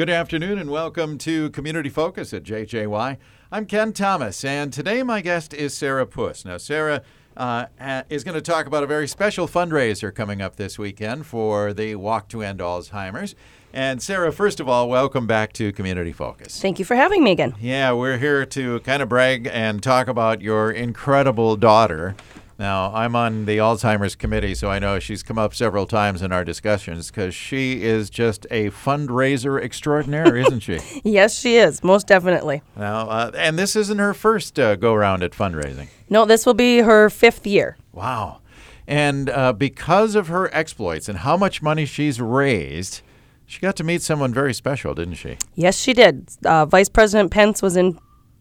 Good afternoon and welcome to Community Focus at JJY. I'm Ken Thomas, and today my guest is Sarah Puss. Now, Sarah uh, is going to talk about a very special fundraiser coming up this weekend for the Walk to End Alzheimer's. And Sarah, first of all, welcome back to Community Focus. Thank you for having me again. Yeah, we're here to kind of brag and talk about your incredible daughter. Now, I'm on the Alzheimer's committee, so I know she's come up several times in our discussions because she is just a fundraiser extraordinaire, isn't she? yes, she is, most definitely. Now, uh, and this isn't her first uh, go round at fundraising. No, this will be her fifth year. Wow. And uh, because of her exploits and how much money she's raised, she got to meet someone very special, didn't she? Yes, she did. Uh, Vice President Pence was in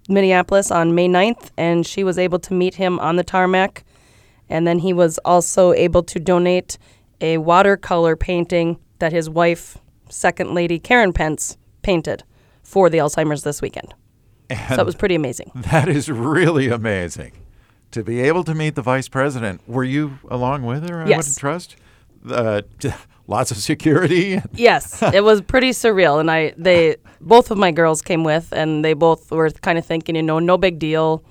Minneapolis on May 9th, and she was able to meet him on the tarmac and then he was also able to donate a watercolor painting that his wife, Second Lady Karen Pence, painted for the Alzheimer's this weekend. And so that was pretty amazing. That is really amazing. To be able to meet the vice president. Were you along with her? I yes. would trust. Uh, lots of security. yes, it was pretty surreal, and I they both of my girls came with, and they both were kind of thinking, you know, no big deal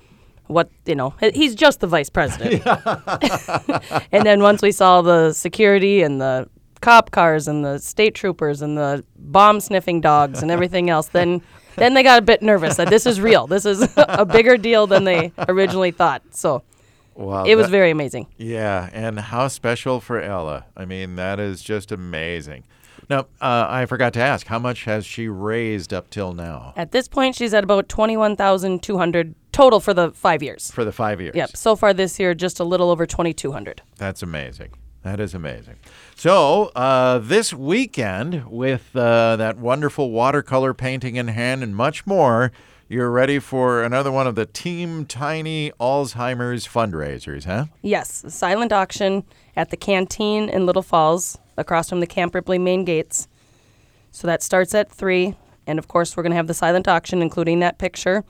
what you know he's just the vice president and then once we saw the security and the cop cars and the state troopers and the bomb sniffing dogs and everything else then then they got a bit nervous that this is real this is a bigger deal than they originally thought so Wow, it was very amazing. Yeah, and how special for Ella. I mean, that is just amazing. Now, uh, I forgot to ask, how much has she raised up till now? At this point, she's at about twenty-one thousand two hundred total for the five years. For the five years. Yep. So far this year, just a little over 2,200. That's amazing. That is amazing. So, uh, this weekend, with uh, that wonderful watercolor painting in hand and much more, you're ready for another one of the Team Tiny Alzheimer's fundraisers, huh? Yes, silent auction at the canteen in Little Falls, across from the Camp Ripley main gates. So that starts at 3. And of course, we're going to have the silent auction, including that picture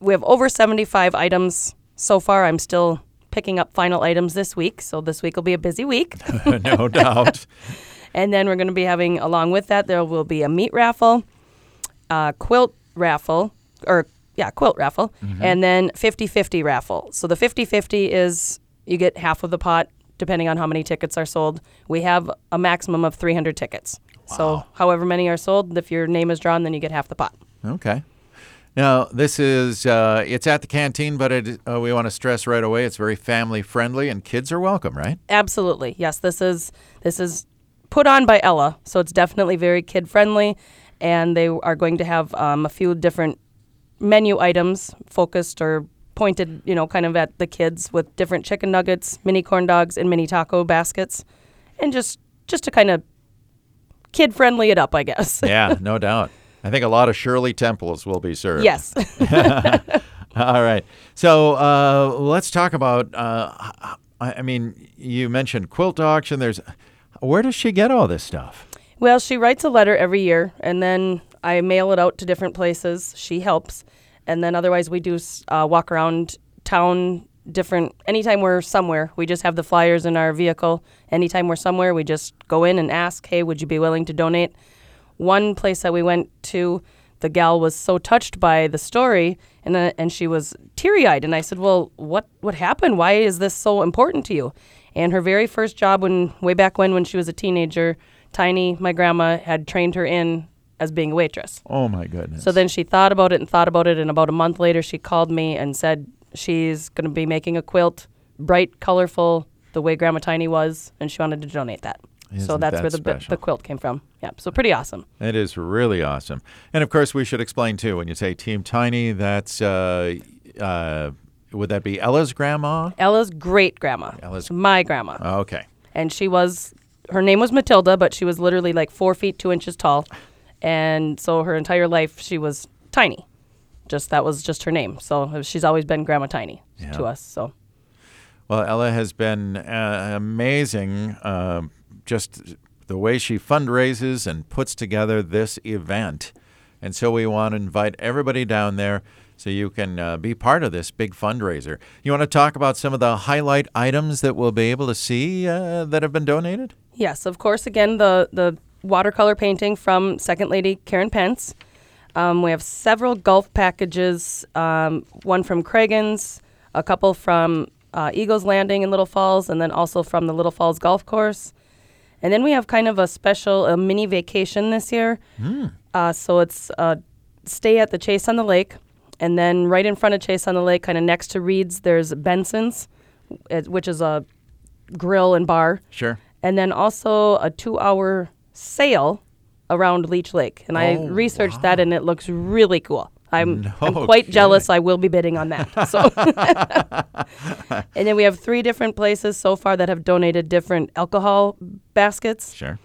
we have over 75 items so far. I'm still picking up final items this week, so this week will be a busy week. no doubt. and then we're going to be having, along with that, there will be a meat raffle, a quilt raffle, or yeah, quilt raffle, mm-hmm. and then 50 50 raffle. So the 50 50 is you get half of the pot depending on how many tickets are sold. We have a maximum of 300 tickets. Wow. So however many are sold, if your name is drawn, then you get half the pot. Okay. Now, this is uh, it's at the canteen, but it, uh, we want to stress right away it's very family friendly and kids are welcome, right? Absolutely. Yes, this is this is put on by Ella, so it's definitely very kid friendly, and they are going to have um, a few different menu items focused or pointed, you know, kind of at the kids with different chicken nuggets, mini corn dogs, and mini taco baskets, and just just to kind of kid friendly it up, I guess. yeah, no doubt. I think a lot of Shirley Temples will be served. Yes. All right. So uh, let's talk about. Uh, I mean, you mentioned quilt auction. There's, where does she get all this stuff? Well, she writes a letter every year, and then I mail it out to different places. She helps, and then otherwise we do uh, walk around town. Different anytime we're somewhere, we just have the flyers in our vehicle. Anytime we're somewhere, we just go in and ask, "Hey, would you be willing to donate?" one place that we went to, the gal was so touched by the story and uh, and she was teary-eyed and I said, "Well, what what happened? Why is this so important to you?" And her very first job when way back when when she was a teenager, Tiny, my grandma had trained her in as being a waitress. Oh my goodness. So then she thought about it and thought about it and about a month later she called me and said she's going to be making a quilt, bright, colorful, the way Grandma Tiny was, and she wanted to donate that. Isn't so that's that where the, the quilt came from. Yeah, so pretty awesome. It is really awesome. And of course, we should explain too when you say Team Tiny, that's uh, uh, would that be Ella's grandma? Ella's great grandma. Ella's my grandma. Okay. And she was her name was Matilda, but she was literally like four feet two inches tall, and so her entire life she was Tiny. Just that was just her name. So she's always been Grandma Tiny Yeah. to us. So Well, Ella has been uh, amazing. Uh, just the way she fundraises and puts together this event. And so we want to invite everybody down there so you can uh, be part of this big fundraiser. You want to talk about some of the highlight items that we'll be able to see uh, that have been donated? Yes, of course. Again, the the watercolor painting from Second Lady Karen Pence. Um, we have several golf packages. Um, one from Cragun's, a couple from uh, Eagles Landing in Little Falls, and then also from the Little Falls Golf Course. And then we have kind of a special, a mini vacation this year. Uh, so it's uh, stay at the Chase on the Lake, and then right in front of Chase on the Lake, kind of next to Reed's, there's Benson's, which is a grill and bar Sure. and then also a two-hour sail around Leech Lake. And I Oh, researched that, and it looks really cool. I'm, No I'm quite jealous. I will be bidding on that. So, and then we have three different places so far that have donated different alcohol baskets. Sure.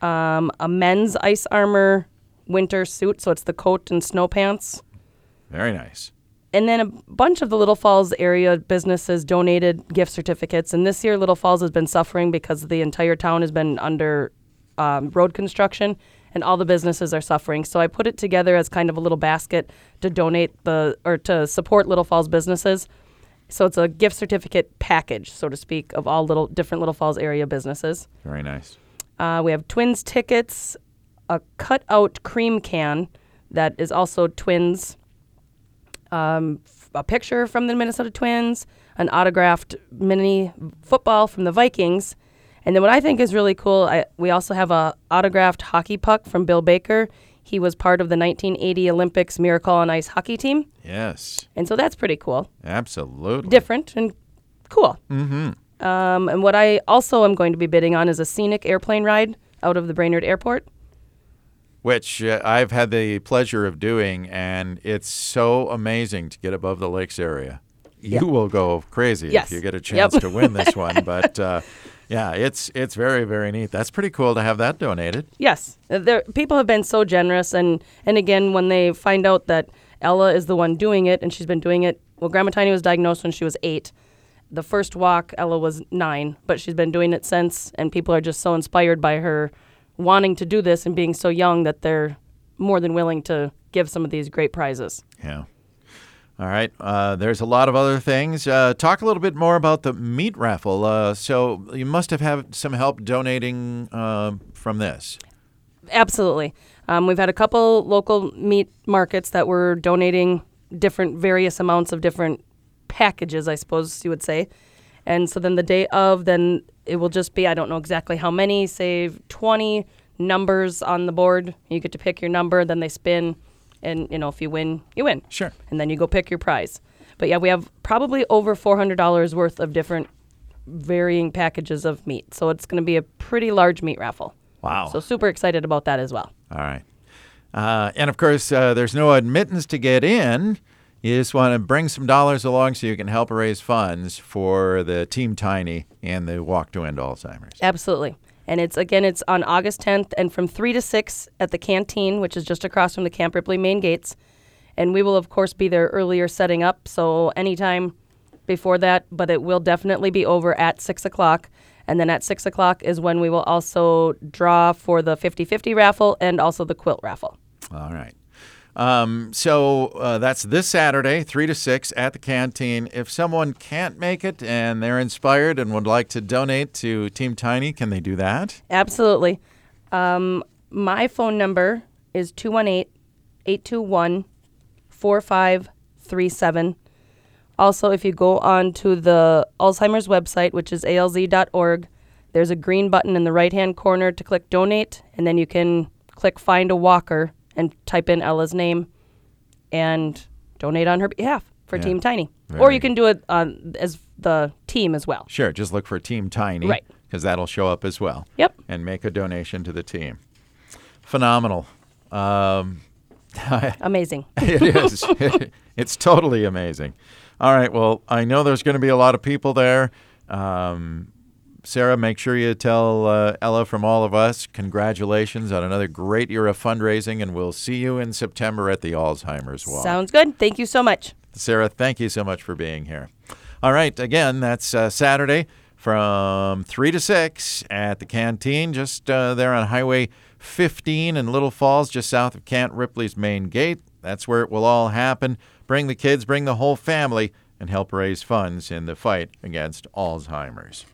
Um, a men's ice armor winter suit, so it's the coat and snow pants. Very nice. And then a bunch of the Little Falls area businesses donated gift certificates. And this year, Little Falls has been suffering because the entire town has been under um, road construction and all the businesses are suffering. So I put it together as kind of a little basket to donate the or to support Little Falls businesses. So it's a gift certificate package, so to speak, of all little different Little Falls area businesses. Very nice. Uh, we have Twins tickets, a cut-out cream can that is also Twins, um, f- a picture from the Minnesota Twins, an autographed mini football from the Vikings, and then what I think is really cool, I, we also have a autographed hockey puck from Bill Baker. He was part of the 1980 Olympics Miracle on Ice hockey team, Yes. and so that's pretty cool Absolutely. different and cool. Mm-hmm. Um, and what I also am going to be bidding on is a scenic airplane ride out of the Brainerd Airport. which uh, I've had the pleasure of doing, and it's so amazing to get above the lakes area. You Yeah. will go crazy Yes. if you get a Yep. chance to win this one. But uh, yeah, it's it's very very neat. That's pretty cool to have that donated. Yes, Uh, there, people have been so generous, and and again, when they find out that Ella is the one doing it, and she's been doing it. Well, Grandma Tiny was diagnosed when she was eight. The first walk, Ella was nine, but she's been doing it since, and people are just so inspired by her wanting to do this and being so young that they're more than willing to give some of these great prizes. Yeah. All right. Uh, there's a lot of other things. Uh, talk a little bit more about the meat raffle. Uh, so you must have had some help donating uh, from this. Absolutely. Um, we've had a couple local meat markets that were donating different, various amounts of different packages, I suppose you would say. And so then the day of, then it will just be, I don't know exactly how many, say 20 numbers on the board. You get to pick your number, then they spin. And, you know, if you win, you win. Sure. And then you go pick your prize. But yeah, we have probably over $400 worth of different varying packages of meat. So it's going to be a pretty large meat raffle. Wow. So super excited about that as well. All right. Uh, and of course, uh, there's no admittance to get in. You just want to bring some dollars along so you can help raise funds for the Team Tiny and the Walk to End Alzheimer's. Absolutely. And it's again, it's on August 10th, and from three to six at the canteen, which is just across from the Camp Ripley main gates. And we will, of course, be there earlier setting up, so anytime before that. But it will definitely be over at six o'clock. And then at six o'clock is when we will also draw for the 50-50 raffle and also the quilt raffle. All right. Um, so uh, that's this Saturday, 3 to 6 at the canteen. If someone can't make it and they're inspired and would like to donate to Team Tiny, can they do that? Absolutely. Um, my phone number is 218 821 4537. Also, if you go on to the Alzheimer's website, which is alz.org, there's a green button in the right hand corner to click donate, and then you can click find a walker and type in Ella's name and donate on her behalf for Yeah. Team Tiny. Or you can do it uh, as the team as well. Sure, just look for Team Tiny. Right. Because that'll show up as well. Yep. And make a donation to the team. Phenomenal. Um, Amazing. it is. it's totally amazing. All right. Well, I know there's going to be a lot of people there. Um, Sarah, make sure you tell uh, Ella from all of us congratulations on another great year of fundraising, and we'll see you in September at the Alzheimer's Walk. Sounds good. Thank you so much. Sarah, thank you so much for being here. All right, again, that's uh, Saturday from 3 to 6 at the canteen, just uh, there on Highway 15 in Little Falls, just south of Camp Ripley's main gate. That's where it will all happen. Bring the kids, bring the whole family, and help raise funds in the fight against Alzheimer's.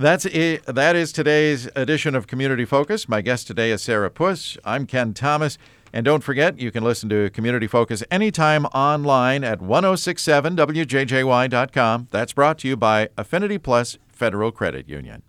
That's it. That is today's edition of Community Focus. My guest today is Sarah Puss. I'm Ken Thomas. And don't forget, you can listen to Community Focus anytime online at 1067wjjy.com. That's brought to you by Affinity Plus Federal Credit Union.